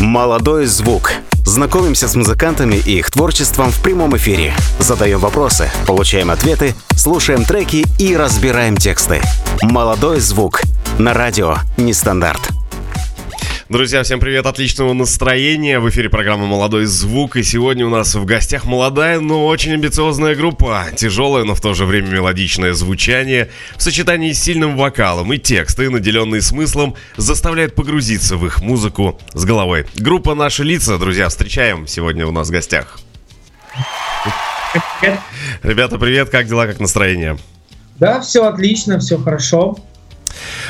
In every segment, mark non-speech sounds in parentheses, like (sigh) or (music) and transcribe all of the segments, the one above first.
«Молодой звук». Знакомимся с музыкантами и их творчеством в прямом эфире. Задаем вопросы, получаем ответы, слушаем треки и разбираем тексты. «Молодой звук» на радио «Нестандарт». Друзья, всем привет, отличного настроения. В эфире программа «Молодой звук». И сегодня у нас в гостях молодая, но очень амбициозная группа. Тяжелое, но в то же время мелодичное звучание в сочетании с сильным вокалом и тексты, наделенные смыслом, заставляют погрузиться в их музыку с головой. Группа «Наши лица», друзья, встречаем сегодня у нас в гостях. Ребята, привет, как дела, как настроение? Да, все отлично, все хорошо.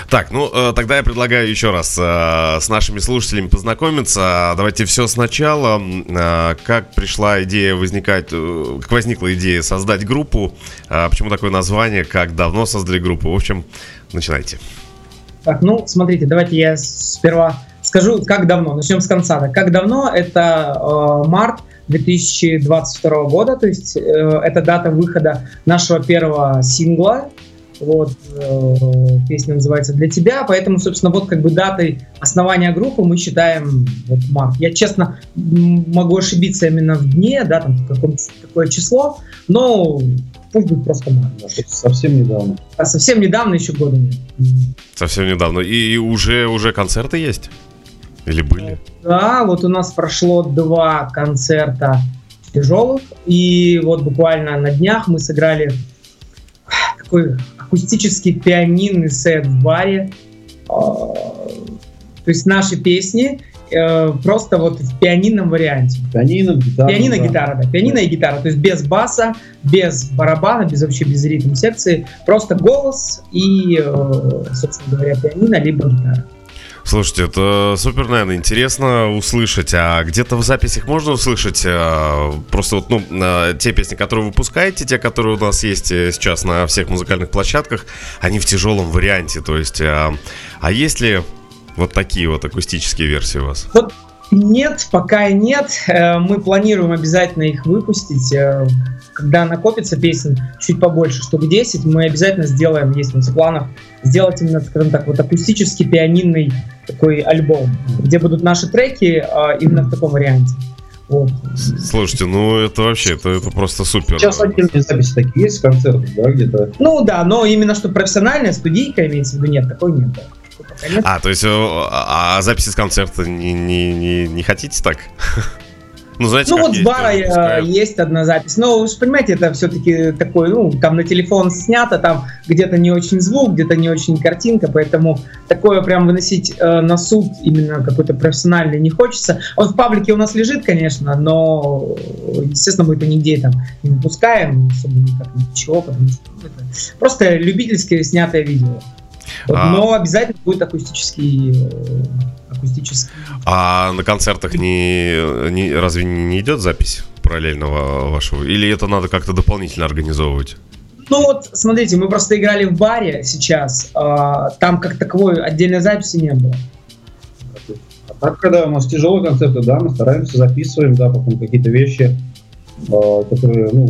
Так, ну э, тогда я предлагаю еще раз э, с нашими слушателями познакомиться. Давайте все сначала. Э, как пришла идея возникать, как возникла идея создать группу? Почему такое название? Как давно создали группу? В общем, начинайте. Так, ну, смотрите, давайте я сперва скажу, как давно. Начнем с конца. Как давно? Это э, март 2022 года, то есть э, это дата выхода нашего первого сингла вот, э, песня называется «Для тебя», поэтому, собственно, вот как бы датой основания группы мы считаем вот март. Я, честно, могу ошибиться именно в дне, да, там, какое число, но пусть будет просто март. Совсем недавно. А совсем недавно, еще года нет. Совсем недавно. И, и уже, уже концерты есть? Или были? Да, вот у нас прошло два концерта тяжелых, и вот буквально на днях мы сыграли такой акустический пианинный сет в баре. А, то есть наши песни э, просто вот в пианинном варианте. Пианино, гитара. Пианино, да. гитара, да. Пианино и гитара. То есть без баса, без барабана, без вообще без ритм секции. Просто голос и, э, собственно говоря, пианино либо гитара. Слушайте, это супер, наверное, интересно услышать. А где-то в записях можно услышать а, просто вот, ну, а, те песни, которые вы выпускаете, те, которые у нас есть э, сейчас на всех музыкальных площадках, они в тяжелом варианте. То есть, а, а есть ли вот такие вот акустические версии у вас? Вот нет, пока нет. Э, мы планируем обязательно их выпустить когда накопится песен чуть побольше, штук 10, мы обязательно сделаем, есть у нас в планах, сделать именно, скажем так, вот акустический пианинный такой альбом, где будут наши треки а, именно в таком варианте. Вот. Слушайте, ну это вообще, это, это просто супер. Сейчас отдельные записи такие есть, концерты, да, где-то? Ну да, но именно что профессиональная студийка имеется в виду, нет, такой нет. А, то есть, а, а записи с концерта не, не, не, не хотите так? Ну, знаете, ну вот с бара э, есть одна запись. Но вы же понимаете, это все-таки такой, ну, там на телефон снято, там где-то не очень звук, где-то не очень картинка, поэтому такое прям выносить э, на суд именно какой-то профессиональный не хочется. Он в паблике у нас лежит, конечно, но, естественно, мы это нигде там не выпускаем, особо никак ничего, потому что ну, это просто любительское снятое видео. А... Но обязательно будет акустический э, акустический. А на концертах не, не разве не идет запись параллельного вашего? Или это надо как-то дополнительно организовывать? Ну вот, смотрите, мы просто играли в баре сейчас, а, там как таковой отдельной записи не было. А так, когда у нас тяжелые концерты, да, мы стараемся, записываем, да, потом какие-то вещи, а, которые, ну,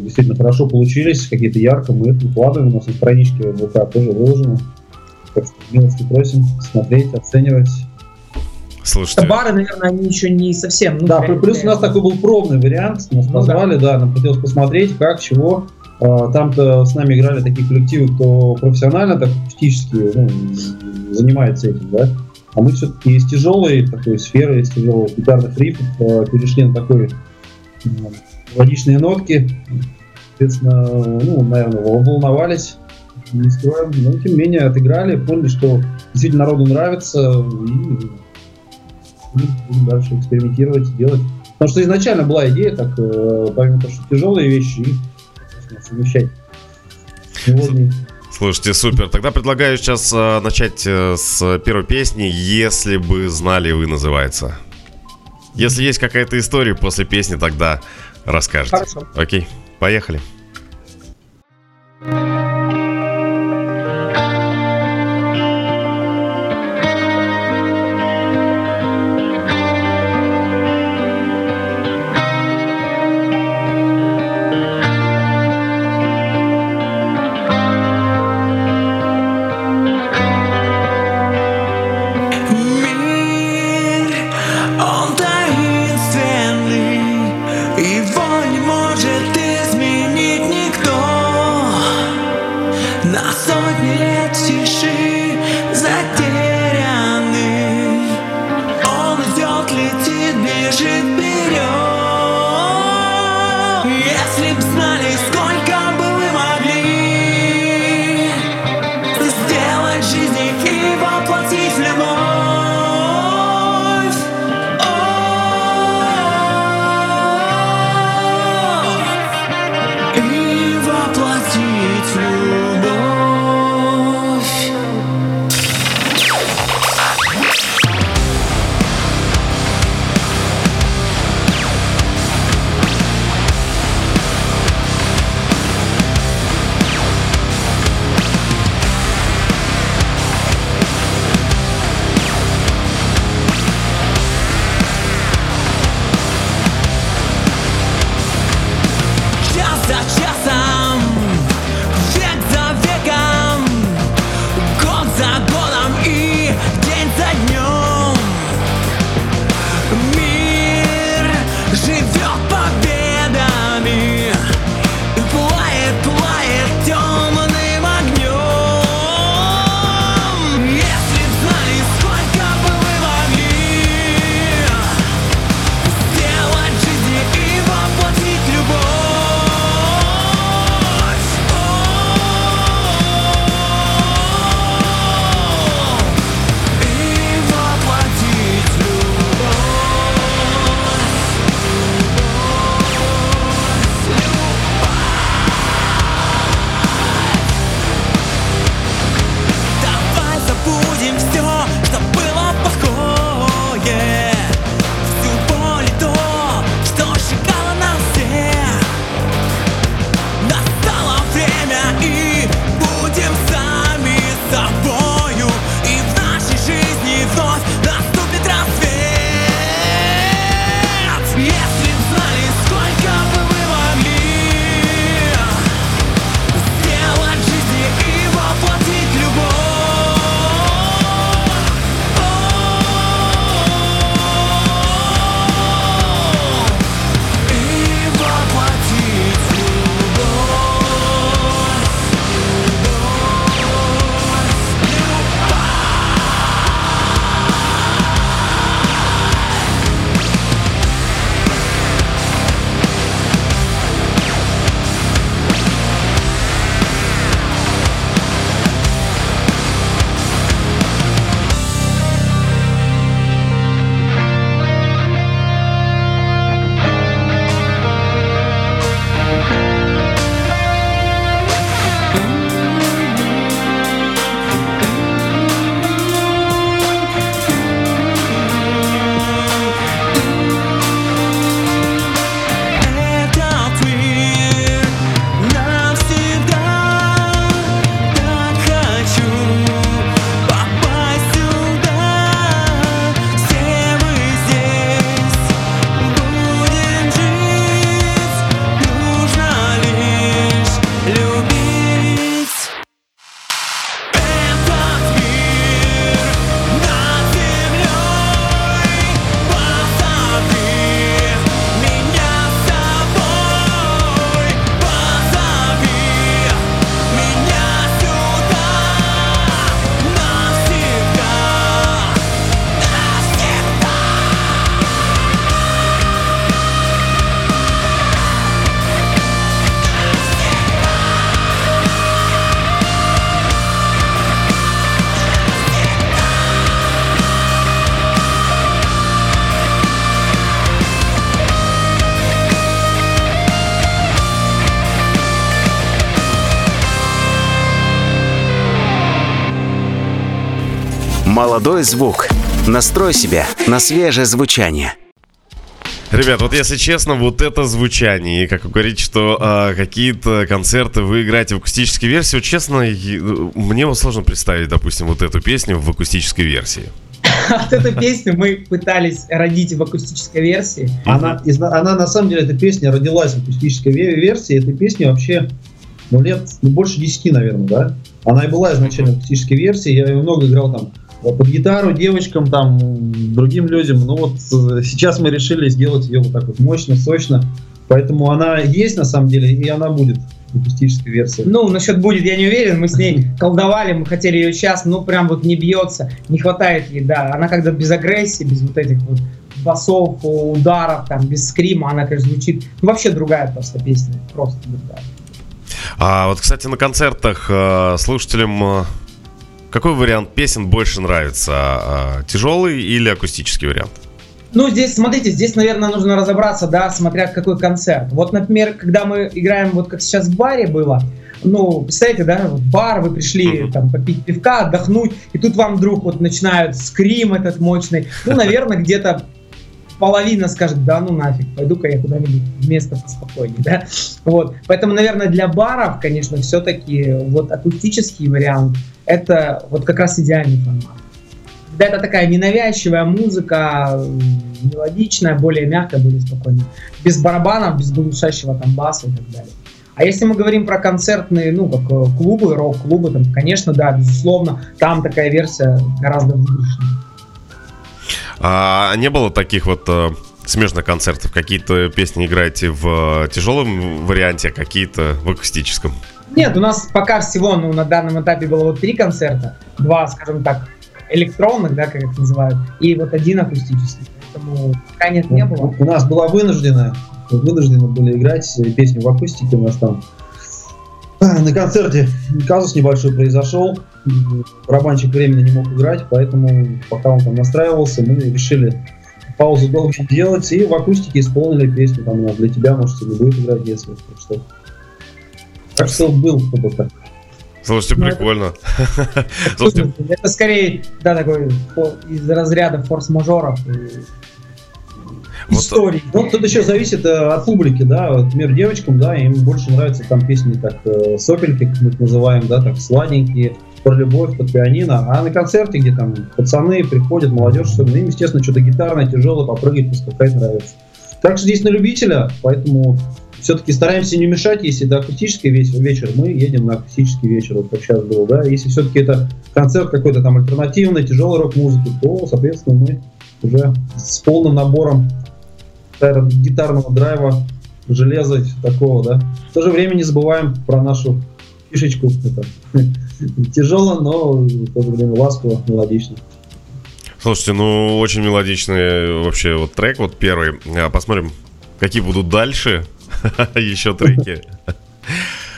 действительно хорошо получились, какие-то ярко, мы это выкладываем, у нас на страничке в ВК тоже выложено. Так что милости просим смотреть, оценивать, Слушайте. Бары, наверное, они еще не совсем. Ну, да, плюс у нас такой был пробный вариант. Нас ну, позвали, да. да, нам хотелось посмотреть, как, чего. А, там-то с нами играли такие коллективы, кто профессионально так акустически ну, занимается этим, да. А мы все-таки из тяжелой такой сферы, из тяжелых гитарных рифов а, перешли на такой мелодичные нотки. Соответственно, ну, наверное, волновались, не скрываем, но тем не менее отыграли, поняли, что действительно народу нравится, и будем дальше экспериментировать, делать. Потому что изначально была идея, так, э, помимо того, что тяжелые вещи, и совмещать Слушайте, супер. Тогда предлагаю сейчас э, начать э, с первой песни «Если бы знали вы» называется. Если есть какая-то история после песни, тогда расскажете. Хорошо. Окей, поехали. Молодой звук. Настрой себя на свежее звучание. Ребят, вот если честно, вот это звучание, и как вы говорите, что э, какие-то концерты вы играете в акустической версии, вот честно, мне вот сложно представить, допустим, вот эту песню в акустической версии. Вот эту песню мы пытались родить в акустической версии. Она, она на самом деле, эта песня родилась в акустической версии. Этой песни вообще ну, лет ну, больше 10, наверное, да? Она и была изначально в акустической версии. Я ее много играл там под гитару девочкам, там, другим людям. Ну вот э, сейчас мы решили сделать ее вот так вот мощно, сочно. Поэтому она есть на самом деле, и она будет акустической версии. Ну, насчет будет, я не уверен. Мы с ней колдовали, мы хотели ее сейчас, ну, прям вот не бьется, не хватает ей, да. Она когда без агрессии, без вот этих вот басов, ударов, там, без скрима, она, конечно, звучит, ну, вообще другая просто песня, просто другая. А вот, кстати, на концертах э, слушателям э, какой вариант песен больше нравится? Э, тяжелый или акустический вариант? Ну, здесь, смотрите, здесь, наверное, нужно разобраться, да, смотря какой концерт. Вот, например, когда мы играем, вот как сейчас в баре было, ну, представляете, да, вот бар, вы пришли uh-huh. там попить пивка, отдохнуть, и тут вам вдруг вот начинают скрим этот мощный. Ну, (laughs) наверное, где-то половина скажет, да ну нафиг, пойду-ка я куда-нибудь в место поспокойнее, да. Вот, поэтому, наверное, для баров, конечно, все-таки вот акустический вариант, это вот как раз идеальный формат. Когда это такая ненавязчивая музыка, мелодичная, более мягкая, более спокойная. Без барабанов, без глушащего там баса и так далее. А если мы говорим про концертные, ну, как э, клубы, рок-клубы, там, конечно, да, безусловно, там такая версия гораздо выигрышнее. А не было таких вот э, смежных концертов? Какие-то песни играете в э, тяжелом варианте, а какие-то в акустическом? Нет, у нас пока всего, ну, на данном этапе было вот три концерта. Два, скажем так, электронных, да, как их называют, и вот один акустический. Поэтому пока нет, не было. У нас была вынуждена, вынуждены были играть песню в акустике. У нас там а, на концерте казус небольшой произошел. Барабанщик временно не мог играть, поэтому пока он там настраивался, мы решили паузу долго делать и в акустике исполнили песню там для тебя, может, не будет играть, если что. Так что был опыт. Слушайте, ну, прикольно. (laughs) Это, это скорее, да, такой из разряда форс-мажоров вот. историй. Ну, тут еще зависит э, от публики, да. Например, девочкам, да, им больше нравятся там песни так э, сопельки, как мы их называем, да, так сладенькие, про любовь, под пианино. А на концерте, где там пацаны приходят, молодежь, особенно, им, естественно, что-то гитарное, тяжелое, попрыгать, поскакать нравится. Так что здесь на любителя, поэтому все-таки стараемся не мешать, если это акустический вечер, мы едем на акустический вечер, вот как сейчас был, да, если все-таки это концерт какой-то там альтернативный, тяжелый рок-музыки, то, соответственно, мы уже с полным набором гитарного драйва, железа такого, да. В то же время не забываем про нашу фишечку, это (laughs) тяжело, но в то же время ласково, мелодично. Слушайте, ну очень мелодичный вообще вот трек, вот первый. А, посмотрим, какие будут дальше. (laughs) еще треки.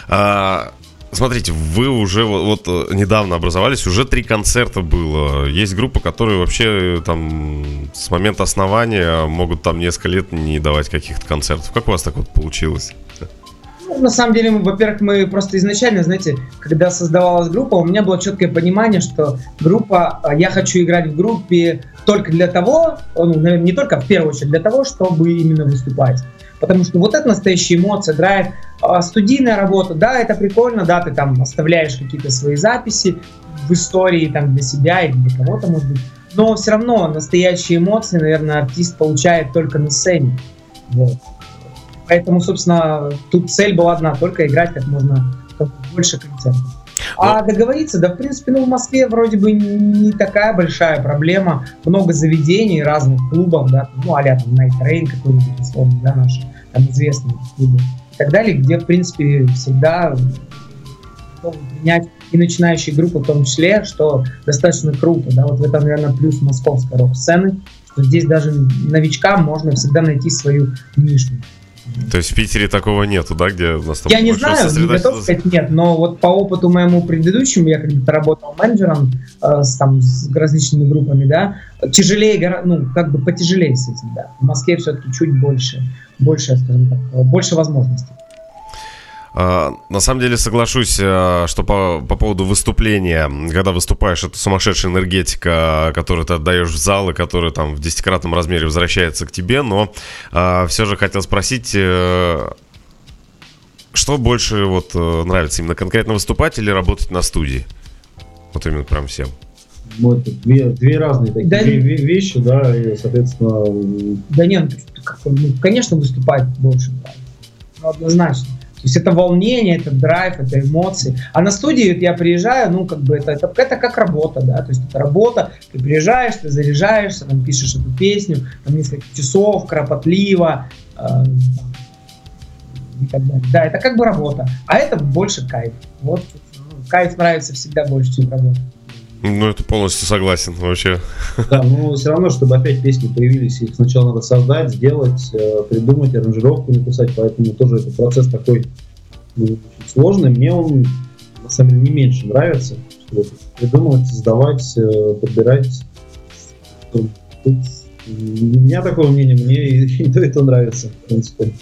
А, смотрите, вы уже вот, вот недавно образовались, уже три концерта было. Есть группа, которые вообще там с момента основания могут там несколько лет не давать каких-то концертов. Как у вас так вот получилось? Ну, на самом деле, во-первых, мы просто изначально, знаете, когда создавалась группа, у меня было четкое понимание, что группа, а, я хочу играть в группе только для того, ну, наверное, не только, а в первую очередь для того, чтобы именно выступать. Потому что вот это настоящая эмоция, драйв. А студийная работа, да, это прикольно, да, ты там оставляешь какие-то свои записи в истории там для себя или для кого-то, может быть. Но все равно настоящие эмоции, наверное, артист получает только на сцене. Вот. Поэтому, собственно, тут цель была одна, только играть как можно как больше концертов. А ну. договориться, да, в принципе, ну, в Москве вроде бы не такая большая проблема. Много заведений, разных клубов, да, ну, а там Night Train какой-нибудь, условно, да, наши там известные клубы и так далее, где, в принципе, всегда принять и начинающие группы в том числе, что достаточно круто, да, вот в этом, наверное, плюс московской рок-сцены, что здесь даже новичкам можно всегда найти свою нишу. То есть в Питере такого нету, да, где у нас там Я не знаю, не готов сказать нет, но вот по опыту моему предыдущему, я когда-то работал менеджером э, с, там, с различными группами, да, тяжелее, ну, как бы потяжелее с этим, да. В Москве все-таки чуть больше, больше, скажем так, больше возможностей. А, на самом деле соглашусь, а, что по, по поводу выступления, когда выступаешь, это сумасшедшая энергетика, которую ты отдаешь в зал и которая там в десятикратном размере возвращается к тебе, но а, все же хотел спросить, э, что больше вот э, нравится, именно конкретно выступать или работать на студии? Вот именно прям всем. Ну, это две, две разные такие да, вещи, да, и, соответственно... Да нет, ну, конечно, выступать больше. Ну, однозначно. То есть это волнение, это драйв, это эмоции. А на студии я приезжаю, ну, как бы это, это, это как работа, да, то есть это работа, ты приезжаешь, ты заряжаешься, там пишешь эту песню, там несколько часов, кропотливо, э, и так далее. Да, это как бы работа, а это больше кайф. Вот ну, кайф нравится всегда больше, чем работа. Ну, это полностью согласен вообще. Да, но все равно, чтобы опять песни появились, их сначала надо создать, сделать, э, придумать, аранжировку написать, поэтому тоже этот процесс такой ну, сложный. Мне он, на самом деле, не меньше нравится. Что придумывать, создавать, э, подбирать. Тут, у меня такое мнение, мне (laughs) и то, и то нравится, в принципе.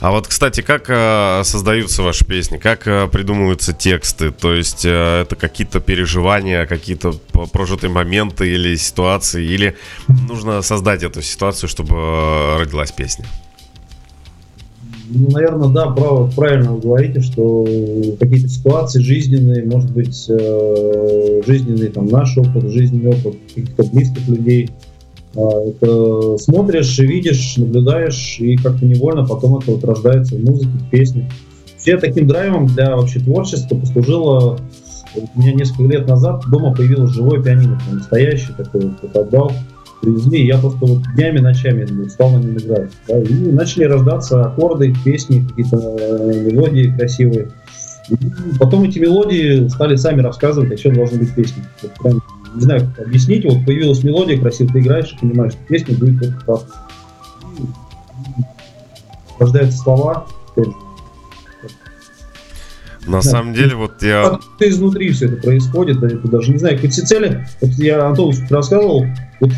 А вот, кстати, как э, создаются ваши песни, как э, придумываются тексты? То есть э, это какие-то переживания, какие-то прожитые моменты или ситуации, или нужно создать эту ситуацию, чтобы родилась песня? Ну, наверное, да, право, правильно вы говорите, что какие-то ситуации жизненные, может быть, жизненный там наш опыт, жизненный опыт каких-то близких людей – это смотришь, видишь, наблюдаешь, и как-то невольно потом это вот рождается в музыке, в песне. Все таким драйвом для вообще творчества послужило у меня несколько лет назад дома появилось живое пианино, настоящий такой, вот отдал, привезли, и я просто вот днями, ночами стал на нем играть. Да, и начали рождаться аккорды, песни, какие-то э, мелодии красивые. И потом эти мелодии стали сами рассказывать, о чем должны быть песни. Вот прям не знаю, как объяснить, вот появилась мелодия красивая, ты играешь понимаешь, что песня будет только так. Рождаются слова, на да. самом деле, вот я... Изнутри все это происходит, да, это даже не знаю, какие цели. Вот я Антону рассказывал, вот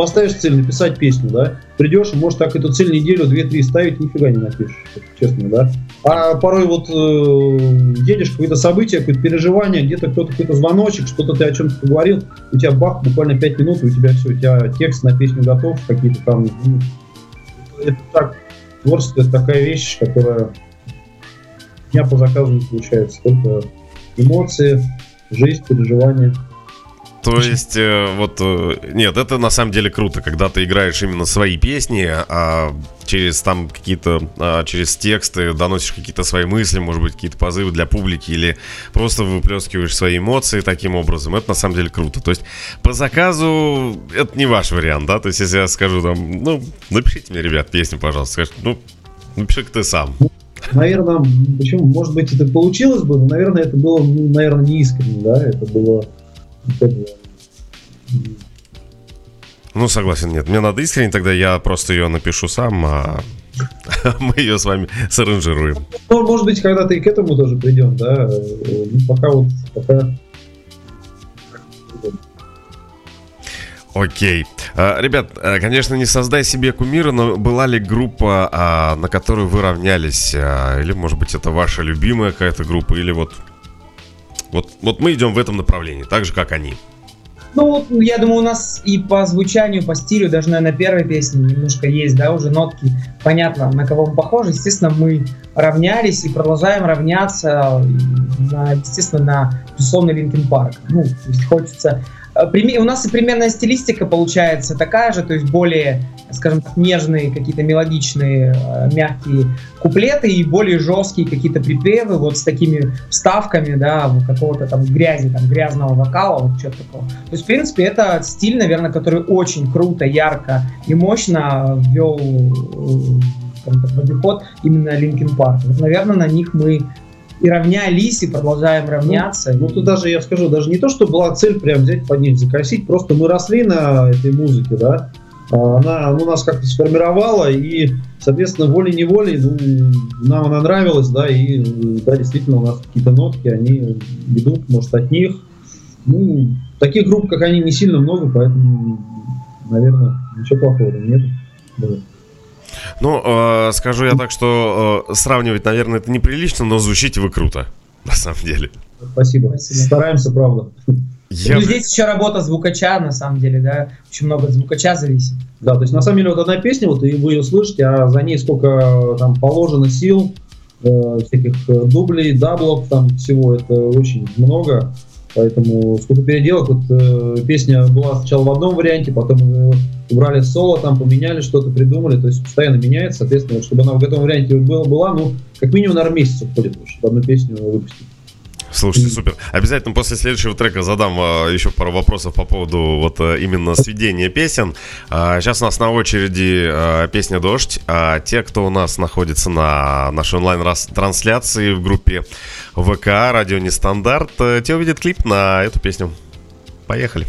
поставишь цель написать песню, да, придешь, может так эту цель неделю, две-три ставить, нифига не напишешь, честно, да. А порой вот э, едешь, какое-то событие, какое-то переживание, где-то кто-то какой-то звоночек, что-то ты о чем-то поговорил, у тебя бах, буквально пять минут, и у тебя все, у тебя текст на песню готов, какие-то там... Ну, это так, творчество это такая вещь, которая у меня по заказу не получается, только эмоции, жизнь, переживания. То есть, э, вот, э, нет, это на самом деле круто, когда ты играешь именно свои песни, а через там какие-то, а, через тексты доносишь какие-то свои мысли, может быть, какие-то позывы для публики, или просто выплескиваешь свои эмоции таким образом. Это на самом деле круто. То есть, по заказу это не ваш вариант, да? То есть, если я скажу там, ну, напишите мне, ребят, песню, пожалуйста, скажите, ну, напиши-ка ты сам. Наверное, почему, может быть, это получилось бы, но, наверное, это было, ну, наверное, не искренне, да, это было ну, согласен, нет. Мне надо искренне, тогда я просто ее напишу сам, а (laughs) мы ее с вами саранжируем. Ну, может быть, когда-то и к этому тоже придем, да. Ну, пока вот, пока Окей. А, ребят, э, конечно, не создай себе кумира, но была ли группа, а, на которую вы равнялись? А, или, может быть, это ваша любимая какая-то группа? Или вот вот, вот мы идем в этом направлении, так же, как они. Ну, я думаю, у нас и по звучанию, по стилю, даже, наверное, первой песни немножко есть, да, уже нотки, понятно, на кого мы похожи. Естественно, мы равнялись и продолжаем равняться, на, естественно, на, безусловно, Линкен Парк. Ну, хочется у нас и примерная стилистика получается такая же, то есть более, скажем так, нежные, какие-то мелодичные, э, мягкие куплеты и более жесткие какие-то припевы вот с такими вставками, да, какого-то там грязи, там грязного вокала, вот что-то такого. То есть, в принципе, это стиль, наверное, который очень круто, ярко и мощно ввел э, в обиход именно Линкен Парк. Вот, наверное, на них мы и равнялись, и продолжаем равняться. Ну, ну, тут даже, я скажу, даже не то, что была цель прям взять, поднять, закосить, просто мы росли на этой музыке, да, а она ну, нас как-то сформировала, и, соответственно, волей-неволей ну, нам она нравилась, да, и, да, действительно, у нас какие-то нотки, они идут, может, от них. Ну, таких групп, как они, не сильно много, поэтому, наверное, ничего плохого нет. Ну, э, скажу я так, что э, сравнивать, наверное, это неприлично, но звучите вы круто, (laughs) на самом деле. Спасибо. Спасибо. Стараемся, правда. Я... Ну, здесь еще работа звукача, на самом деле, да, очень много от звукача зависит. Да, то есть на самом деле вот одна песня, вот и вы ее слышите, а за ней сколько там положено сил, э, всяких э, дублей, даблов, там всего, это очень много. Поэтому сколько переделок, вот э, песня была сначала в одном варианте, потом э, убрали соло, там поменяли, что-то придумали, то есть постоянно меняется, соответственно, вот, чтобы она в готовом варианте была, ну, как минимум, на месяц уходит, чтобы одну песню выпустить. Слушайте, супер. Обязательно после следующего трека задам а, еще пару вопросов по поводу вот а, именно сведения песен. А, сейчас у нас на очереди а, песня «Дождь». А те, кто у нас находится на нашей онлайн-трансляции в группе ВК «Радио Нестандарт», э, те увидят клип на эту песню. Поехали.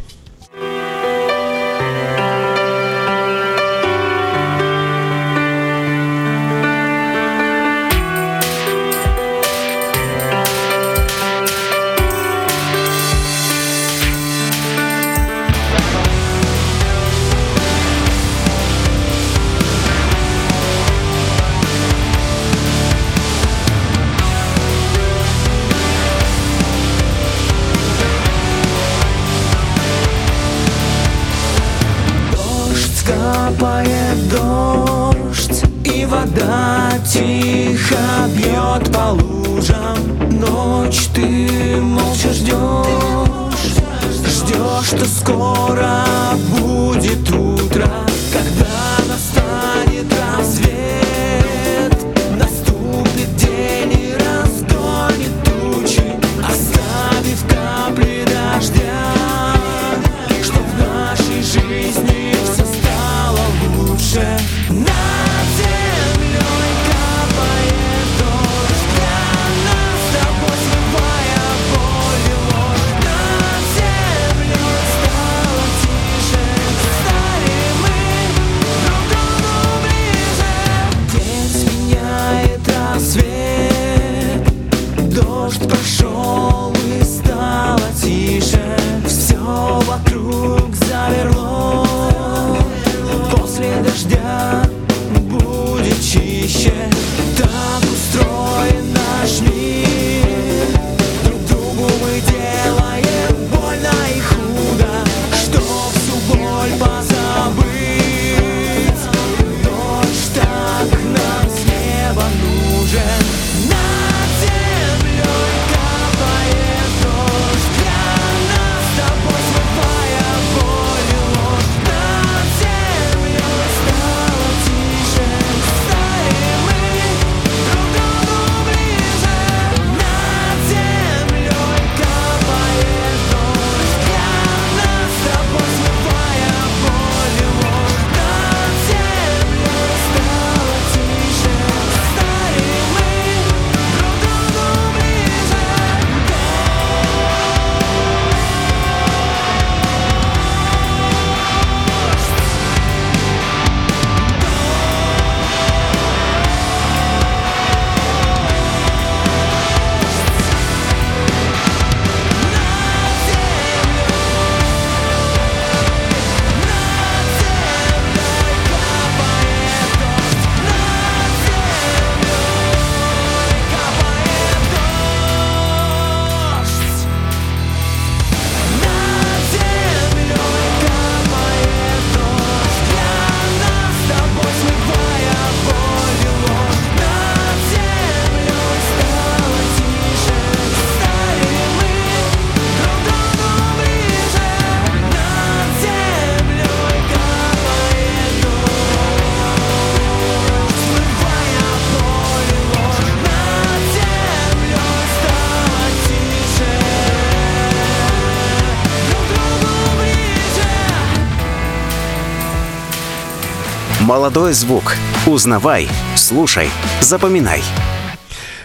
Молодой звук. Узнавай, слушай, запоминай.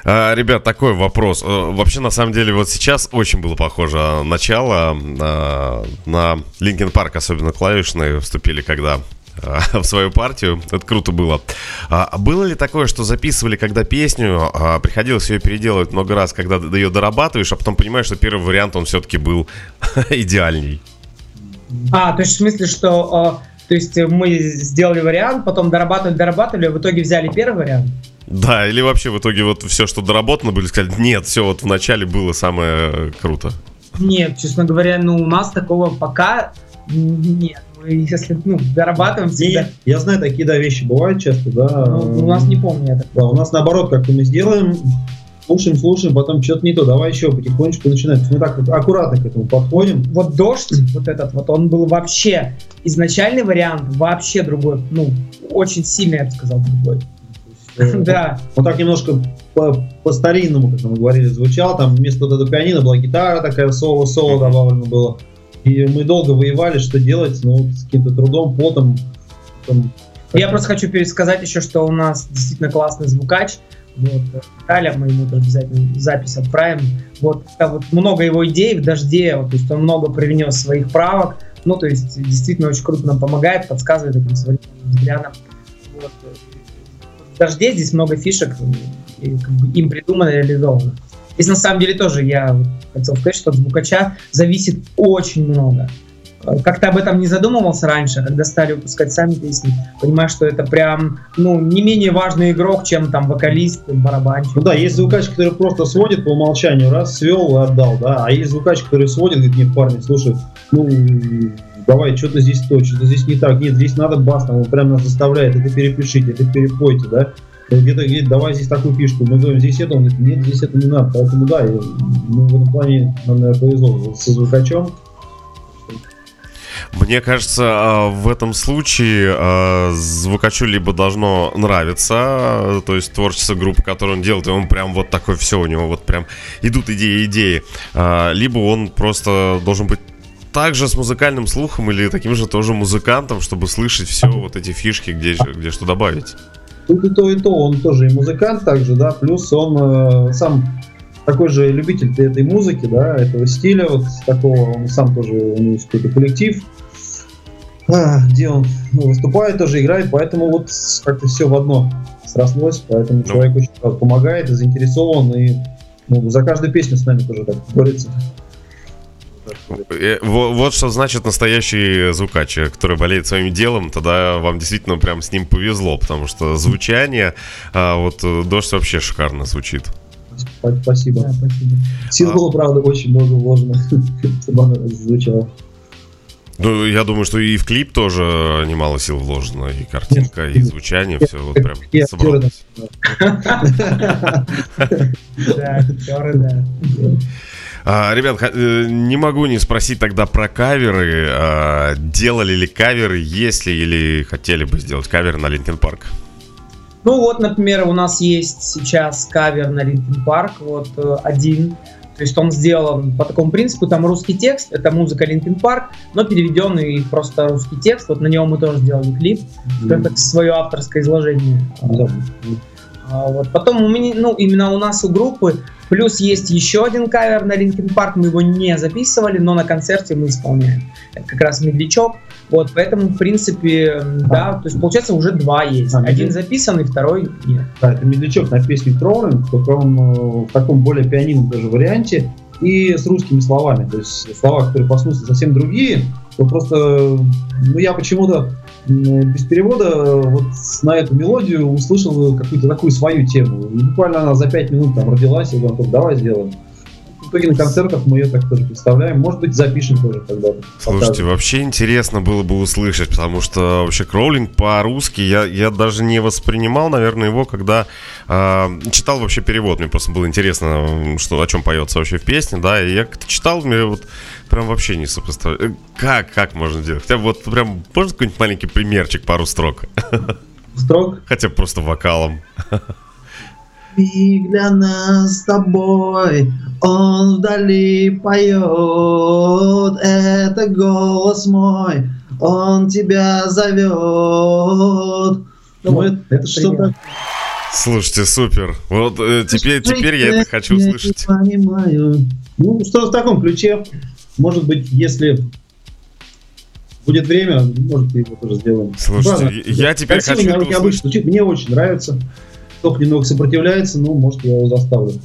А, ребят, такой вопрос. Э, вообще, на самом деле, вот сейчас очень было похоже начало а, на Линкен Парк, особенно клавишные вступили, когда а, (laughs) в свою партию. Это круто было. А было ли такое, что записывали, когда песню, а, приходилось ее переделывать много раз, когда ее дорабатываешь, а потом понимаешь, что первый вариант, он все-таки был (laughs) идеальней? А, то есть в смысле, что То есть э, мы сделали вариант, потом дорабатывали, дорабатывали, а в итоге взяли первый вариант. Да, или вообще в итоге вот все, что доработано, были сказали, нет, все вот в начале было самое круто. Нет, честно говоря, ну у нас такого пока нет. Мы, если ну, дорабатываем всегда. Я знаю, такие да, вещи бывают часто, да. Ну, у нас не помню я Да, у нас наоборот, как-то мы сделаем, слушаем, слушаем, потом что-то не то, давай еще потихонечку начинаем. Мы так аккуратно к этому подходим. Вот дождь, вот этот вот, он был вообще, изначальный вариант вообще другой, ну, очень сильно, я бы сказал, другой. Э, (laughs) да. Он так немножко по-старинному, как мы говорили, звучал. Там вместо вот этого пианино была гитара такая, соло-соло добавлено было. И мы долго воевали, что делать, ну, вот с каким-то трудом, потом. Я просто хочу пересказать еще, что у нас действительно классный звукач. Вот, Виталия, мы ему обязательно запись отправим. Вот, вот много его идей в дожде, вот, то есть он много привнес своих правок. Ну, то есть действительно очень круто нам помогает, подсказывает таким своим взглядом. Вот. В дожде здесь много фишек, и, как бы, им придумано, реализовано. Здесь на самом деле тоже я хотел сказать, что от звукача зависит очень много. Как-то об этом не задумывался раньше, когда стали выпускать сами песни. Понимаешь, что это прям, ну, не менее важный игрок, чем там вокалист, барабанщик. Ну да, есть звукач, который просто сводит по умолчанию, раз свел и отдал, да. А есть звукач, который сводит, говорит, нет, парни, слушай, ну, давай, что-то здесь то, что-то здесь не так, нет, здесь надо бас, там, он прям нас заставляет, это перепишите, это перепойте, да где-то говорит, давай здесь такую фишку. Мы говорим, здесь это, он говорит, нет, здесь это не надо. Поэтому да, ну, в этом плане нам, наверное, повезло со звукачом. Мне кажется, а, в этом случае а, звукачу либо должно нравиться, то есть творчество группы, которую он делает, и он прям вот такой все, у него вот прям идут идеи, идеи, а, либо он просто должен быть также с музыкальным слухом или таким же тоже музыкантом, чтобы слышать все вот эти фишки, где, где что добавить. Тут и то, и то. Он тоже и музыкант также, да, плюс он э, сам такой же любитель этой музыки, да, этого стиля, вот такого, он сам тоже, у него есть какой-то коллектив, а, где он ну, выступает, тоже играет, поэтому вот как-то все в одно срослось, поэтому ну. человек очень помогает и заинтересован, и ну, за каждую песню с нами тоже так борется. Э, вот что значит настоящий звукач, который болеет своим делом, тогда вам действительно прям с ним повезло, потому что звучание, а вот э, дождь вообще шикарно звучит. Спасибо. Да, спасибо. Сил было, а... правда, очень много вложено, (laughs) чтобы оно звучало. Ну, я думаю, что и в клип тоже немало сил вложено, и картинка, и звучание, все вот прям собралось. Да, да. А, ребят, э, не могу не спросить тогда про каверы. А, делали ли каверы, если или хотели бы сделать кавер на Linkin Park? Ну вот, например, у нас есть сейчас кавер на Linkin Park, вот э, один. То есть он сделан по такому принципу, там русский текст, это музыка Linkin Park, но переведенный просто русский текст, вот на него мы тоже сделали клип, mm-hmm. как свое авторское изложение. Mm-hmm. А, вот. Потом у меня, ну, именно у нас у группы Плюс есть еще один кавер на Linkin Park, мы его не записывали, но на концерте мы исполняем. Это как раз медлячок. Вот, поэтому, в принципе, а. да, то есть получается уже два есть. А, Один записанный, второй нет. Да, это медлячок на песне Троллинг, только он э, в таком более пианинном даже варианте и с русскими словами. То есть слова, которые смыслу совсем другие, то просто, ну я почему-то без перевода вот на эту мелодию услышал какую-то такую свою тему. И буквально она за пять минут там родилась, и говорю, давай сделаем. Итоге на концертах мы ее так тоже представляем. Может быть, запишем тоже когда-то. Слушайте, покажем. вообще интересно было бы услышать, потому что вообще кроулинг по-русски я, я даже не воспринимал, наверное, его, когда э, читал вообще перевод. Мне просто было интересно, что, о чем поется вообще в песне, да, и я как-то читал, мне вот прям вообще не сопоставляю. Э, как, как можно делать? Хотя вот прям, можно какой-нибудь маленький примерчик, пару строк? Строк? Хотя просто вокалом. И для нас с тобой он вдали поет, это голос мой, он тебя зовет. Ну, это, это что-то... Слушайте, супер. Вот э, теперь, теперь я это хочу услышать. Понимаю. Ну, что в таком ключе. Может быть, если будет время, может, его тоже сделаем. Слушайте, Правильно? я теперь Красивый хочу это обычно. Мне очень нравится. Только немного сопротивляется, ну, может, я его заставлю. (laughs)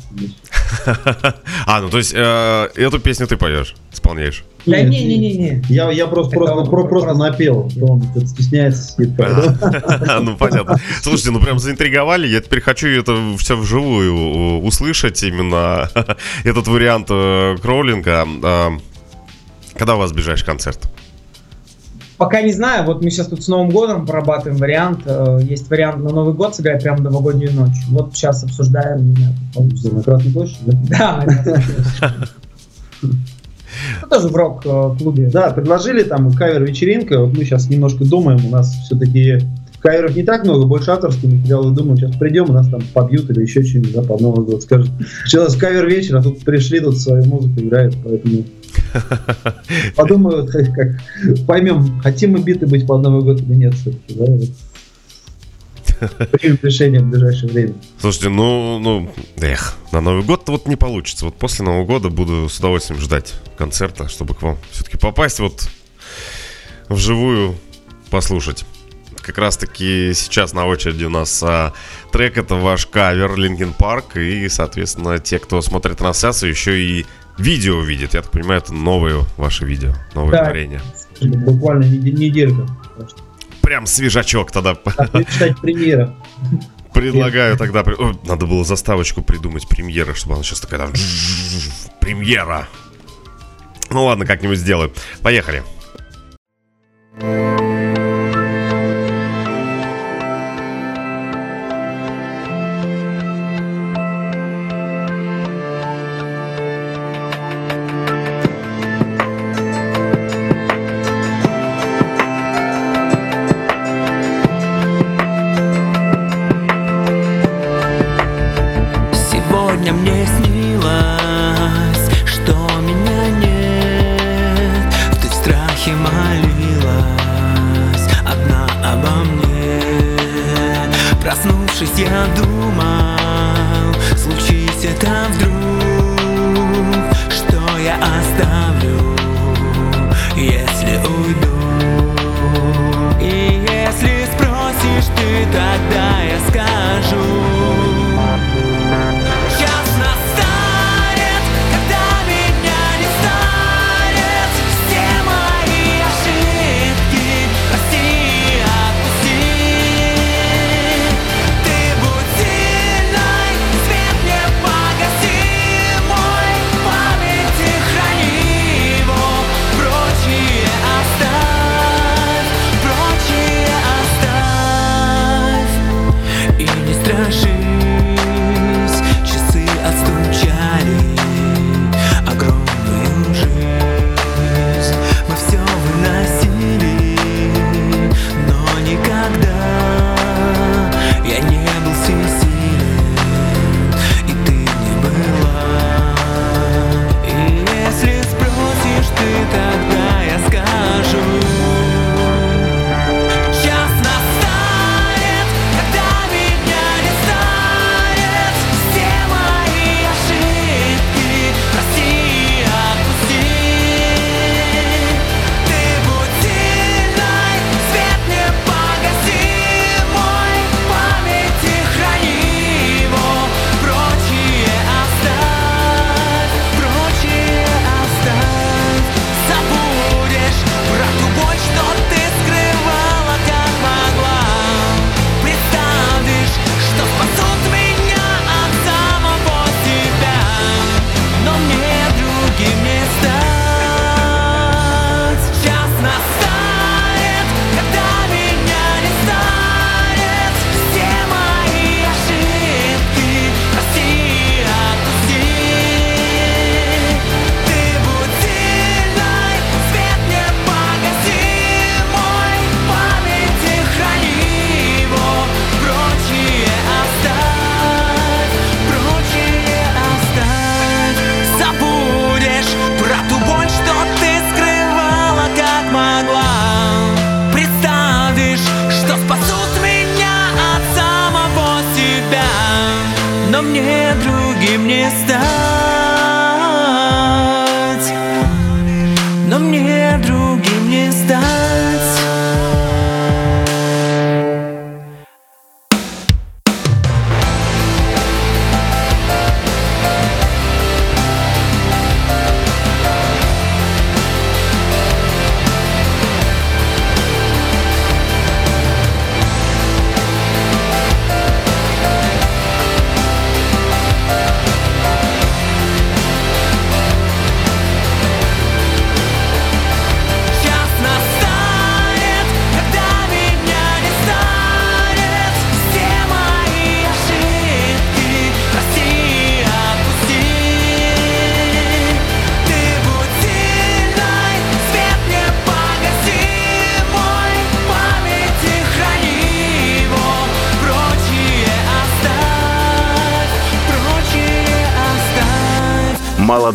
А, ну то есть э, эту песню ты поешь, исполняешь? Да не, не, не, не. Я, я просто, просто, про, просто напел. Он стесняется сидит. (laughs) Ну понятно. Слушайте, ну прям заинтриговали. Я теперь хочу это все вживую услышать именно (laughs) этот вариант э, кроулинга. Когда у вас ближайший концерт? Пока не знаю, вот мы сейчас тут с Новым годом прорабатываем вариант. Э, есть вариант на Новый год сыграть прямо новогоднюю ночь. Вот сейчас обсуждаем, не знаю, как получится. На Красной площади, да? Ну, тоже в рок-клубе. Да, предложили там кавер-вечеринка. Вот мы сейчас немножко думаем, у нас все-таки каверов не так много, больше авторских материалов. Думаю, сейчас придем, у нас там побьют или еще что-нибудь, да, под Новый год скажут. Сейчас кавер вечер, а тут пришли, тут свою музыку играют, поэтому (laughs) Подумаю, как поймем, хотим мы биты быть под Новый год или нет все-таки, да? Примем решение в ближайшее время. Слушайте, ну, ну, эх, на Новый год вот не получится. Вот после Нового года буду с удовольствием ждать концерта, чтобы к вам все-таки попасть вот вживую послушать. Как раз таки сейчас на очереди у нас а, трек это ваш кавер Линкен Парк и, соответственно, те, кто смотрит трансляцию, еще и видео увидит. Я так понимаю, это новое ваше видео, новое да. творение. Буквально неделька. Прям свежачок тогда. Читать премьера. Предлагаю тогда... О, надо было заставочку придумать премьера, чтобы она сейчас такая там... Премьера. Ну ладно, как-нибудь сделаю. Поехали.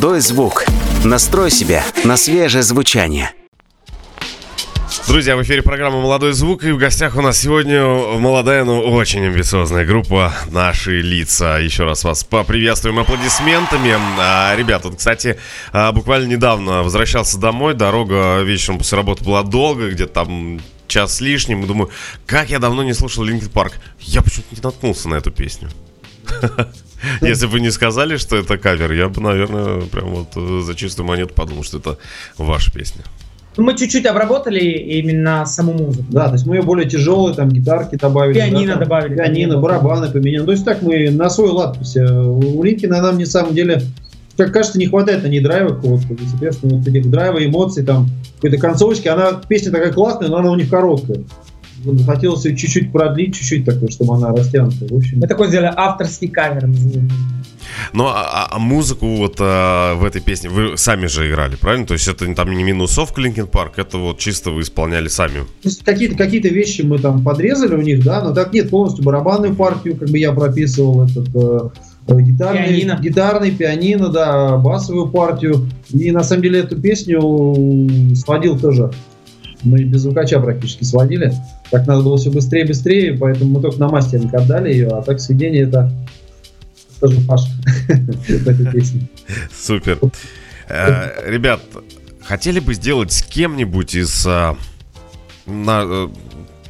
Молодой звук. Настрой себя на свежее звучание. Друзья, в эфире программа «Молодой звук» и в гостях у нас сегодня молодая, но очень амбициозная группа «Наши лица». Еще раз вас поприветствуем аплодисментами. А, ребят, вот, кстати, а, буквально недавно возвращался домой, дорога вечером после работы была долго, где-то там час с лишним, и думаю, как я давно не слушал Linkin Park. Я почему-то не наткнулся на эту песню. (laughs) (laughs) Если бы не сказали, что это кавер, я бы, наверное, прям вот э, за чистую монету подумал, что это ваша песня. Мы чуть-чуть обработали именно саму музыку. Да, то есть мы ее более тяжелые, там гитарки добавили. Пианино да, добавили. Пианино, барабаны поменяли. То есть так мы на свой лад. Все. У Линкина нам, на самом деле, как кажется, не хватает на ней драйва какого-то, соответственно, вот этих драйва, эмоций, там, какой-то концовочки. Она, песня такая классная, но она у них короткая. Хотелось ее чуть-чуть продлить, чуть-чуть такой, чтобы она растянута. В общем. Мы такой сделали авторский кавер. Ну, а, а, а музыку вот а, в этой песне вы сами же играли, правильно? То есть это там не минусовка Линкен Парк, это вот чисто вы исполняли сами. Какие-то какие вещи мы там подрезали у них, да, но так нет, полностью барабанную партию, как бы я прописывал этот э, э гитарный, пианино. гитарный, пианино, да, басовую партию. И на самом деле эту песню сводил тоже. Мы без звукача практически сводили. Так надо было все быстрее и быстрее, поэтому мы только на мастеринг отдали ее, а так сведение это тоже Паша (laughs) в этой песне. Супер. Э, ребят, хотели бы сделать с кем-нибудь из а, на, э,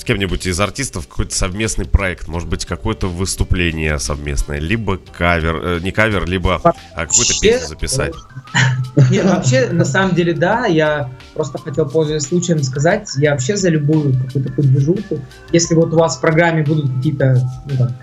кем-нибудь из артистов какой-то совместный проект, может быть, какое-то выступление совместное, либо кавер, э, не кавер, либо а, какую-то песню записать. (laughs) Нет, вообще, на самом деле, да, я просто хотел, пользуясь случаем, сказать, я вообще за любую какую-то подвижуху. Если вот у вас в программе будут какие-то ну, там,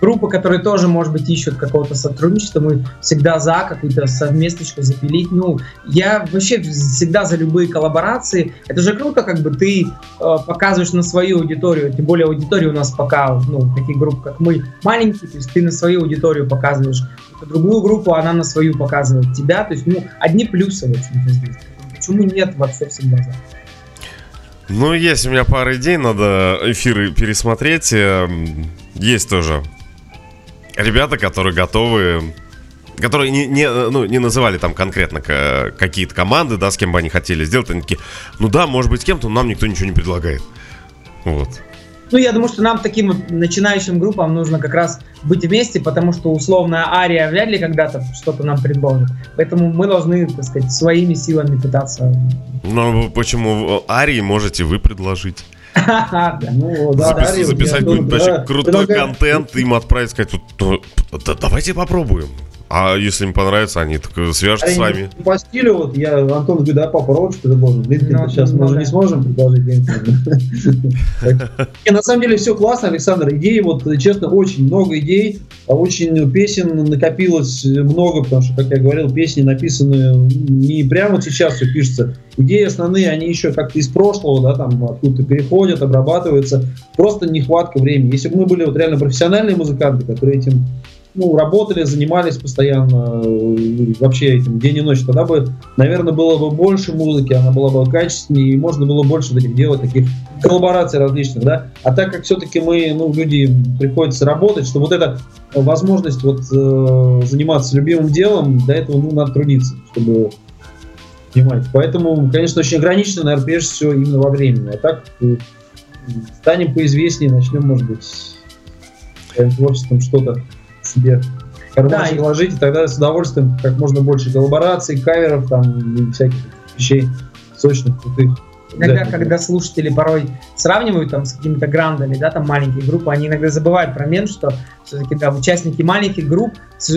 группы, которые тоже, может быть, ищут какого-то сотрудничества, мы всегда за какую-то совместочку запилить. Ну, я вообще всегда за любые коллаборации. Это же круто, как бы ты э, показываешь на свою аудиторию, тем более аудитория у нас пока, ну, таких групп, как мы, маленькие, то есть ты на свою аудиторию показываешь другую группу, она на свою показывает тебя, то есть, ну, одни плюсы, в общем-то, здесь. Почему нет, вообще всегда за. Ну, есть у меня пара идей, надо эфиры пересмотреть. Эм, есть тоже ребята, которые готовы которые не, не, ну, не называли там конкретно какие-то команды, да, с кем бы они хотели сделать, они такие, ну да, может быть, с кем-то, но нам никто ничего не предлагает. Вот. Ну, я думаю, что нам, таким вот начинающим группам, нужно как раз быть вместе, потому что условная Ария вряд ли когда-то что-то нам предложит. Поэтому мы должны, так сказать, своими силами пытаться. Ну, почему Арии можете вы предложить? (laughs) Ну, да, записать какой-нибудь крутой контент, им отправить, сказать, давайте попробуем. А если им понравится, они так свяжутся с вами. По стилю, вот я, Антон говорит, да, попробуй, что предложим. Ну, сейчас ну, мы уже не сможем предложить. На самом деле все классно, Александр. Идеи, вот честно, очень много идей. А очень песен накопилось много, потому что, как я говорил, песни написаны не прямо сейчас все пишется. Идеи основные, они еще как-то из прошлого, да, там откуда-то переходят, обрабатываются. Просто нехватка времени. Если бы мы были вот реально профессиональные музыканты, которые этим ну, работали, занимались постоянно э, вообще этим день и ночь, тогда бы, наверное, было бы больше музыки, она была бы качественнее, и можно было больше таких делать, таких коллабораций различных, да. А так как все-таки мы, ну, люди приходится работать, что вот эта возможность вот э, заниматься любимым делом, для этого, ну, надо трудиться, чтобы понимать. Поэтому, конечно, очень ограничено, наверное, прежде всего именно во времени. А так э, станем поизвестнее, начнем, может быть, своим творчеством что-то себе кармашек да, ложить, и тогда с удовольствием как можно больше коллабораций, каверов там и всяких вещей сочных, крутых. Иногда, когда слушатели порой сравнивают там с какими-то грандами, да, там маленькие группы, они иногда забывают про мен, что все-таки да, участники маленьких групп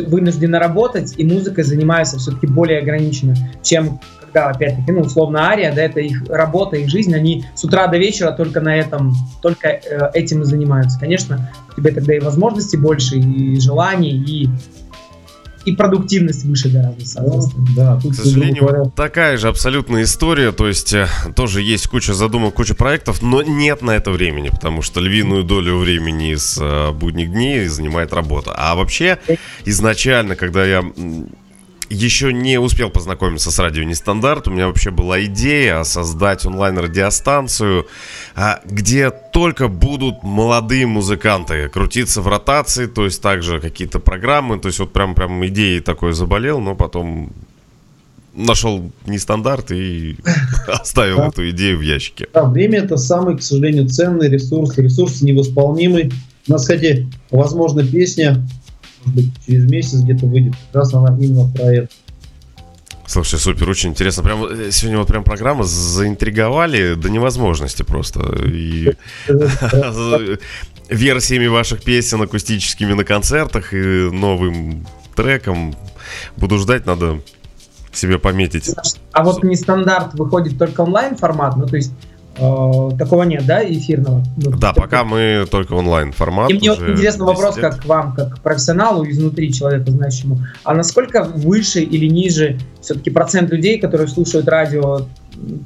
вынуждены работать и музыкой занимаются все-таки более ограниченно, чем когда, опять-таки, ну, условно, Ария, да, это их работа, их жизнь, они с утра до вечера только на этом, только э, этим и занимаются. Конечно, у тебя тогда и возможностей больше, и желаний, и и продуктивность выше гораздо, соответственно. Да, тут, К сожалению, говоря... такая же абсолютная история, то есть э, тоже есть куча задумок, куча проектов, но нет на это времени, потому что львиную долю времени из э, будних дней занимает работа. А вообще, изначально, когда я еще не успел познакомиться с радио Нестандарт. У меня вообще была идея создать онлайн-радиостанцию, а, где только будут молодые музыканты крутиться в ротации, то есть также какие-то программы. То есть вот прям, прям идеей такой заболел, но потом нашел нестандарт и (laughs) оставил да. эту идею в ящике. Да, время это самый, к сожалению, ценный ресурс, ресурс невосполнимый. У нас, кстати, возможно, песня может быть, через месяц где-то выйдет. Как раз она именно про это. Слушай, супер, очень интересно. Прям э, сегодня вот прям программа заинтриговали до невозможности просто. И (laughs) версиями ваших песен акустическими на концертах и новым треком. Буду ждать, надо себе пометить. А вот нестандарт выходит только онлайн формат, ну то есть такого нет, да, эфирного? Ну, да, такой. пока мы только онлайн формат. И мне интересный вопрос, лет. как к вам, как к профессионалу изнутри человека, знающему. А насколько выше или ниже все-таки процент людей, которые слушают радио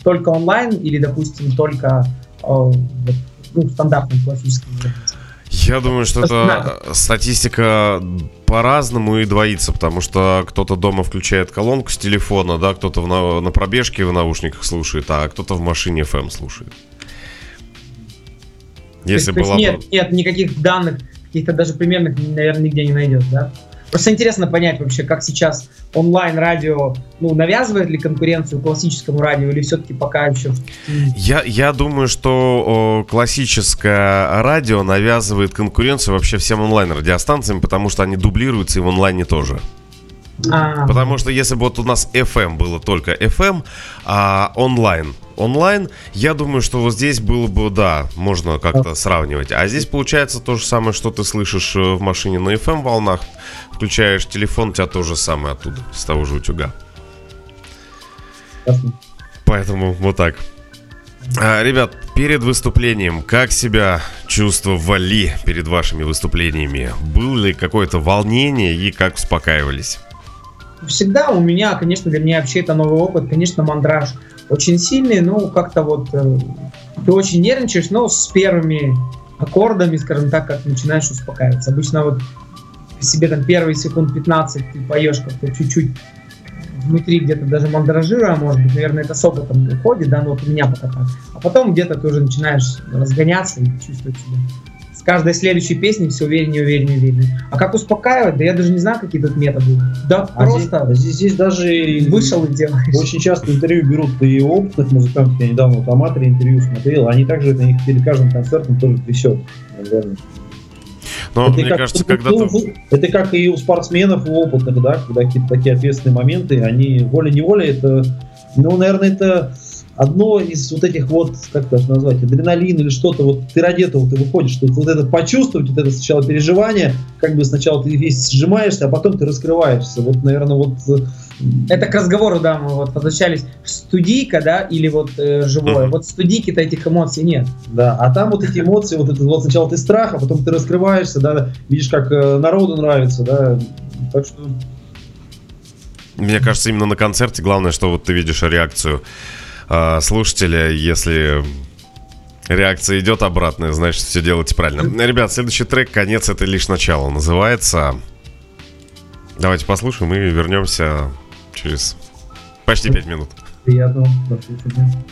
только онлайн или, допустим, только э, ну, стандартным классическим вариантом? Я думаю, что это статистика по-разному и двоится, потому что кто-то дома включает колонку с телефона, да, кто-то на, на пробежке в наушниках слушает, а кто-то в машине FM слушает. Если то есть, была... нет, нет никаких данных, каких-то даже примерных, наверное, нигде не найдет, да? Просто интересно понять вообще, как сейчас онлайн-радио, ну, навязывает ли конкуренцию классическому радио или все-таки пока еще... Я, я думаю, что о, классическое радио навязывает конкуренцию вообще всем онлайн-радиостанциям, потому что они дублируются и в онлайне тоже. А. Потому что если бы вот у нас FM было только FM, а онлайн онлайн, я думаю, что вот здесь было бы, да, можно как-то сравнивать. А здесь получается то же самое, что ты слышишь э, в машине на FM волнах, включаешь телефон, у тебя то же самое оттуда, с того же утюга. Поэтому вот так. А, ребят, перед выступлением, как себя чувствовали перед вашими выступлениями? Было ли какое-то волнение и как успокаивались? Всегда у меня, конечно, для меня вообще это новый опыт, конечно, мандраж очень сильный, ну, как-то вот э, ты очень нервничаешь, но с первыми аккордами, скажем так, как начинаешь успокаиваться. Обычно вот себе там первые секунд 15 ты поешь как-то чуть-чуть внутри где-то даже мандражируя, может быть, наверное, это с опытом уходит, да, но вот у меня пока так. А потом где-то ты уже начинаешь разгоняться и чувствовать себя каждой следующей песни все увереннее, увереннее, увереннее. А как успокаивать? Да я даже не знаю, какие тут методы. Да, а просто здесь, здесь, даже вышел и делаешь. Очень часто интервью берут и опытных музыкантов. Я недавно вот Аматори интервью смотрел. Они также на них перед каждым концертом тоже трясет. Наверное. Но это мне как, кажется, когда Это как и у спортсменов, у опытных, да, когда какие-то такие ответственные моменты, они волей-неволей, это, ну, наверное, это одно из вот этих вот, как даже назвать, адреналин или что-то, вот ты ради этого ты выходишь, чтобы вот это почувствовать, вот это сначала переживание, как бы сначала ты весь сжимаешься, а потом ты раскрываешься. Вот, наверное, вот... Э, это к разговору, да, мы вот возвращались. Студийка, да, или вот э, живое. Вот студийки-то этих эмоций нет. Да, а там вот эти эмоции, вот это вот сначала ты страх, а потом ты раскрываешься, да, видишь, как э, народу нравится, да, так что... Мне кажется, именно на концерте главное, что вот ты видишь реакцию э, слушателя, если реакция идет обратная, значит, все делаете правильно. Ребят, следующий трек «Конец» — это лишь начало называется. Давайте послушаем и вернемся через почти пять минут. Приятного прослушивания.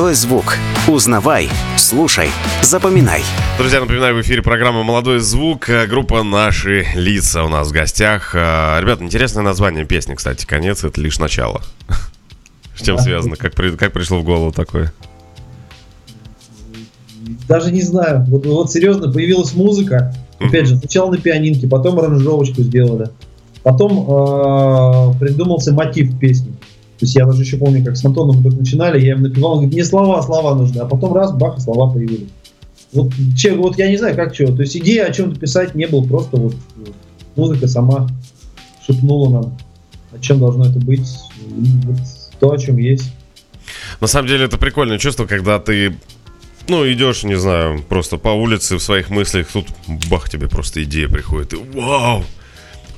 Молодой звук. Узнавай, слушай, запоминай. Друзья, напоминаю, в эфире программа «Молодой звук». Э, группа «Наши лица» у нас в гостях. Э, ребята, интересное название песни, кстати. Конец — это лишь начало. (laughs) С чем связано? Как, при, как пришло в голову такое? Даже не знаю. Вот, вот серьезно, появилась музыка. Опять же, сначала на пианинке, потом аранжировочку сделали. Потом э, придумался мотив песни. То есть я даже еще помню, как с Антоном мы только начинали, я им напевал, он говорит, мне слова, слова нужны, а потом раз, бах, и слова появились. Вот, че, вот я не знаю, как чего. То есть идея о чем-то писать не было, просто вот, вот музыка сама шепнула нам, о чем должно это быть, вот то, о чем есть. На самом деле это прикольное чувство, когда ты ну, идешь, не знаю, просто по улице в своих мыслях, тут бах, тебе просто идея приходит, и вау,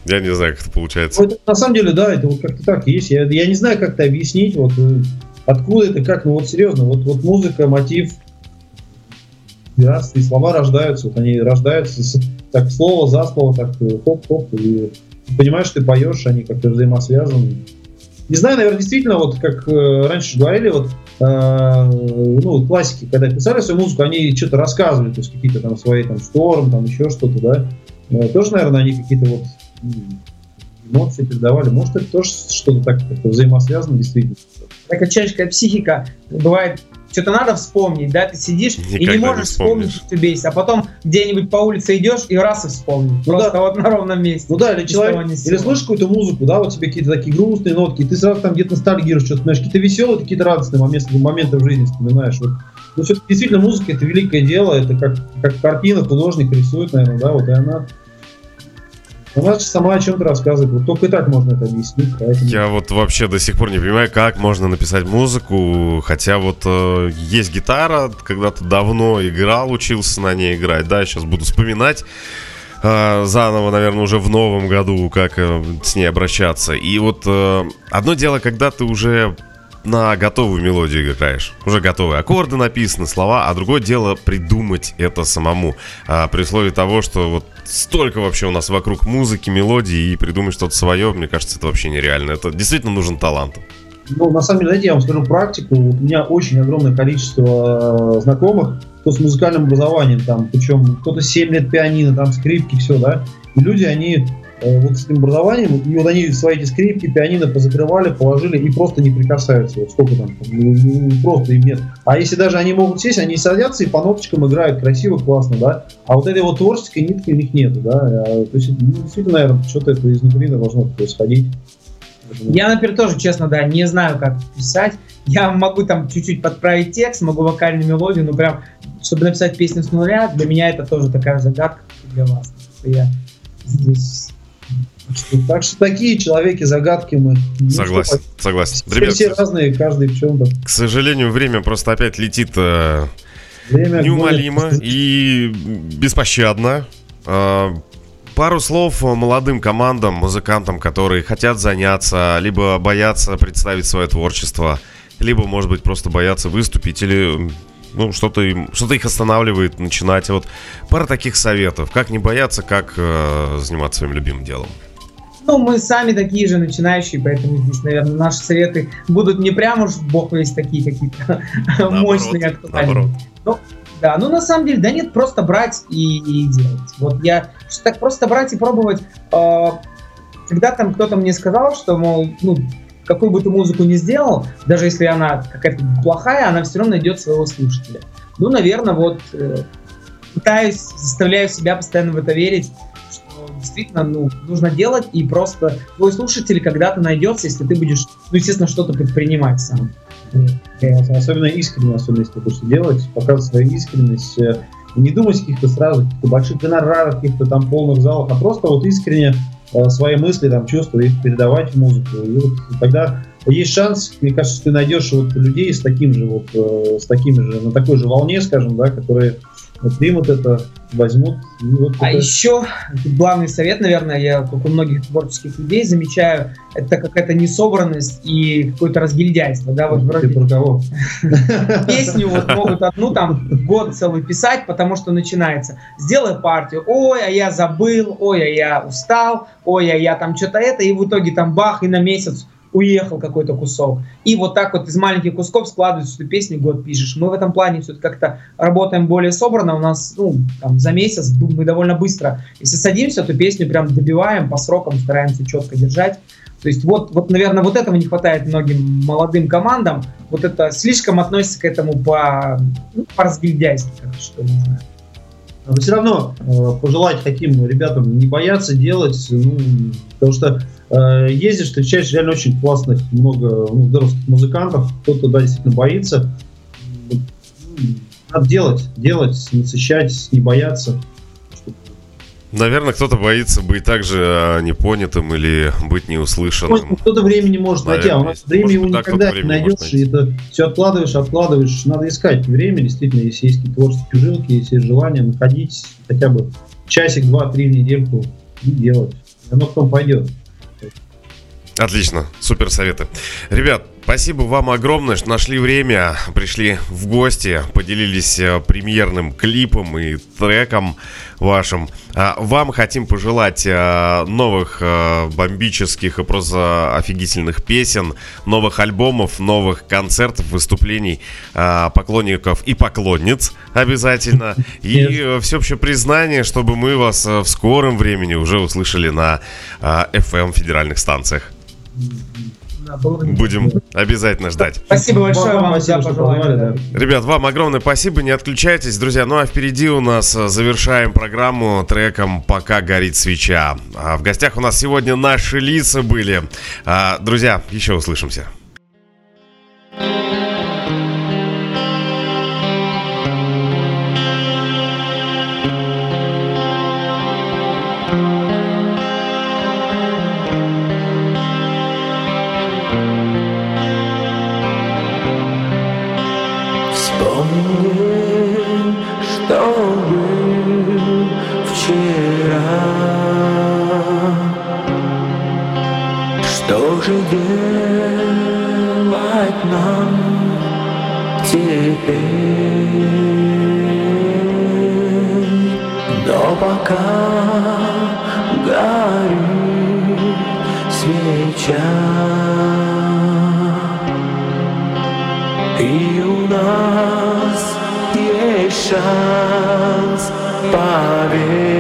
я не знаю, как это получается. Ну, на самом деле, да, это вот как-то так есть. Я, я не знаю, как это объяснить, вот э, откуда это, как, ну вот серьезно, вот, вот музыка, мотив, и слова рождаются, вот они рождаются с, так слово за слово, так э, хоп-хоп, и понимаешь, ты поешь, они как-то взаимосвязаны. Не знаю, наверное, действительно, вот как э, раньше говорили, вот э, ну, классики, когда писали свою музыку, они что-то рассказывали, то есть какие-то там свои там шторм, там еще что-то, да. Э, тоже, наверное, они какие-то вот эмоции передавали. Может, это тоже что-то так как взаимосвязано действительно. Такая человеческая психика бывает что-то надо вспомнить, да, ты сидишь Никогда и не можешь не вспомнить, что тебе есть, а потом где-нибудь по улице идешь и раз и вспомнил. Ну, Просто да. вот на ровном месте. Ну да, или человек, или слышишь какую-то музыку, да, вот тебе какие-то такие грустные нотки, и ты сразу там где-то ностальгируешь, что-то, знаешь, какие-то веселые, какие-то радостные моменты, моменты в жизни вспоминаешь. Вот. Ну, все-таки действительно музыка это великое дело, это как, как картина, художник рисует, наверное, да, вот и она она же сама о чем-то рассказывает. Вот только и так можно это объяснить. Поэтому... Я вот вообще до сих пор не понимаю, как можно написать музыку. Хотя вот э, есть гитара, когда-то давно играл, учился на ней играть. Да, сейчас буду вспоминать э, заново, наверное, уже в новом году, как э, с ней обращаться. И вот э, одно дело, когда ты уже на готовую мелодию играешь. Уже готовые аккорды написаны, слова, а другое дело придумать это самому. А, при условии того, что вот столько вообще у нас вокруг музыки, мелодии, и придумать что-то свое, мне кажется, это вообще нереально. Это действительно нужен талант. Ну, на самом деле, знаете, я вам скажу практику. У меня очень огромное количество э, знакомых, кто с музыкальным образованием, там, причем кто-то 7 лет пианино, там, скрипки, все, да. И люди, они вот с этим образованием, и вот они свои эти скрипки, пианино позакрывали, положили и просто не прикасаются. Вот сколько там, ну, ну, просто им нет. А если даже они могут сесть, они садятся и по ноточкам играют красиво, классно, да. А вот этой вот творческой нитки у них нету, да. А, то есть, ну, действительно, наверное, что-то это изнутри должно происходить. Я, например, тоже, честно, да, не знаю, как писать. Я могу там чуть-чуть подправить текст, могу вокальную мелодию, но прям, чтобы написать песню с нуля, для меня это тоже такая загадка, для вас. Я здесь так что такие человеки загадки мы. Согласен, ну, согласен. Все, Ребят, все разные, каждый в чем-то. К сожалению, время просто опять летит э, время неумолимо будет... и беспощадно. Э, пару слов молодым командам, музыкантам, которые хотят заняться, либо боятся представить свое творчество, либо, может быть, просто боятся выступить, или ну, что-то, им, что-то их останавливает начинать. Вот пара таких советов. Как не бояться, как э, заниматься своим любимым делом. Ну, мы сами такие же начинающие, поэтому здесь, наверное, наши советы будут не прям уж бог весь такие какие-то мощные, актуальные. Ну, да, ну на самом деле, да нет, просто брать и, и делать. Вот я так просто брать и пробовать. Э, когда там кто-то мне сказал, что, мол, ну, какую бы ты музыку ни сделал, даже если она какая-то плохая, она все равно найдет своего слушателя. Ну, наверное, вот э, пытаюсь, заставляю себя постоянно в это верить, действительно ну, нужно делать, и просто твой слушатель когда-то найдется, если ты будешь, ну, естественно, что-то предпринимать сам. Особенно искренне, особенно если ты будешь делать, показывать свою искренность, э, не думать каких-то сразу каких-то больших гонораров, каких-то там полных залах, а просто вот искренне э, свои мысли, там, чувства, их передавать в музыку. И вот тогда есть шанс, мне кажется, ты найдешь вот людей с таким же вот, э, с такими же, на такой же волне, скажем, да, которые примут это, возьмут. вот а еще главный совет, наверное, я, как у многих творческих людей, замечаю, это какая-то несобранность и какое-то разгильдяйство. Да, вот вроде... Ты про кого? (laughs) Песню вот могут одну там год целый писать, потому что начинается. Сделай партию, ой, а я забыл, ой, а я устал, ой, а я там что-то это, и в итоге там бах, и на месяц уехал какой-то кусок. И вот так вот из маленьких кусков складывается, ты песню год пишешь. Мы в этом плане все как-то работаем более собрано. У нас ну, там, за месяц мы довольно быстро, если садимся, то песню прям добиваем по срокам, стараемся четко держать. То есть вот, вот, наверное, вот этого не хватает многим молодым командам. Вот это слишком относится к этому по, ну, по разгильдяйству, что не знаю. Но все равно э, пожелать таким ребятам не бояться делать, ну, потому что ездишь, встречаешь реально очень классных, много ну, здоровских музыкантов. Кто-то, да, действительно боится. Надо делать, делать, насыщать, не бояться. Наверное, кто-то боится быть также а, непонятым или быть неуслышанным. Кто-то времени может найти, а у нас время его никогда не найдешь, и это все откладываешь, откладываешь. Надо искать время, действительно, если есть творческие жилки, если есть желание находить хотя бы часик, два, три в недельку и делать. Оно потом пойдет. Отлично, супер советы. Ребят, спасибо вам огромное, что нашли время, пришли в гости, поделились э, премьерным клипом и треком вашим. А, вам хотим пожелать э, новых э, бомбических и просто офигительных песен, новых альбомов, новых концертов, выступлений поклонников и поклонниц обязательно. (laughs) И всеобщее признание, чтобы мы вас в скором времени уже услышали на FM федеральных станциях. Будем обязательно ждать. Спасибо большое вам, за пожелания. Ребят, вам огромное спасибо, не отключайтесь, друзья. Ну а впереди у нас э, завершаем программу треком «Пока горит свеча». А в гостях у нас сегодня наши лица были. А, друзья, еще услышимся. estás para ver.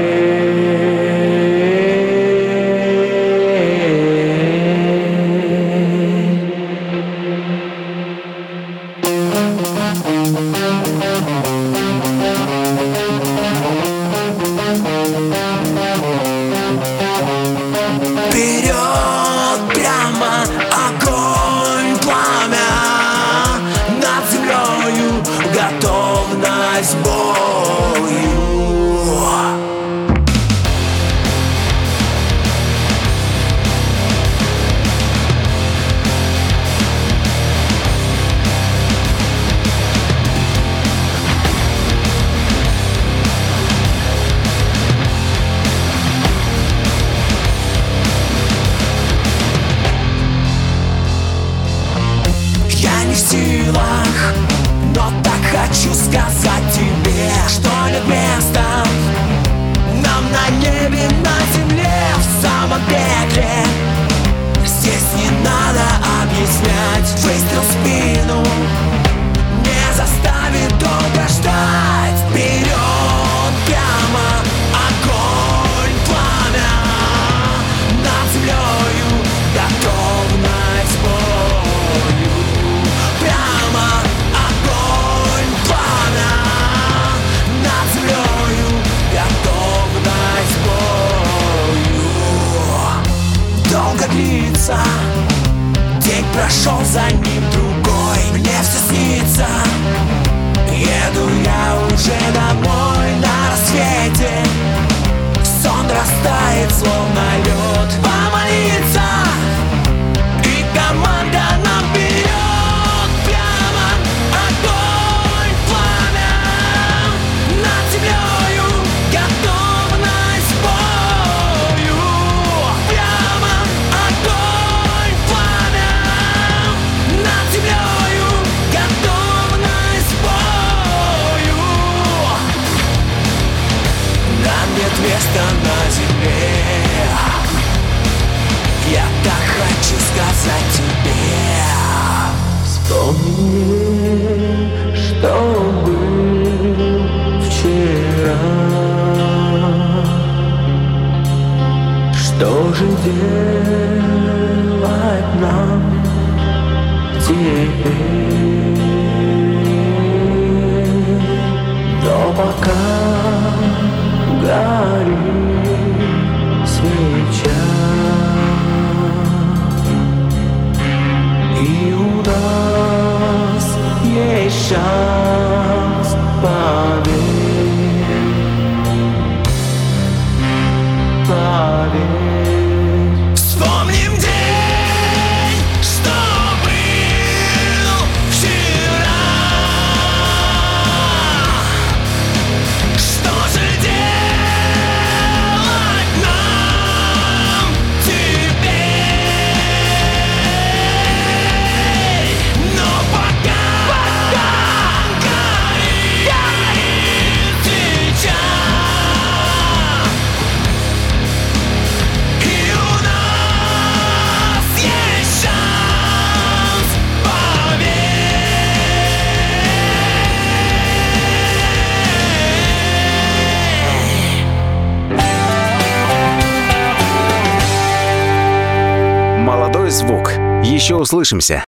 Услышимся.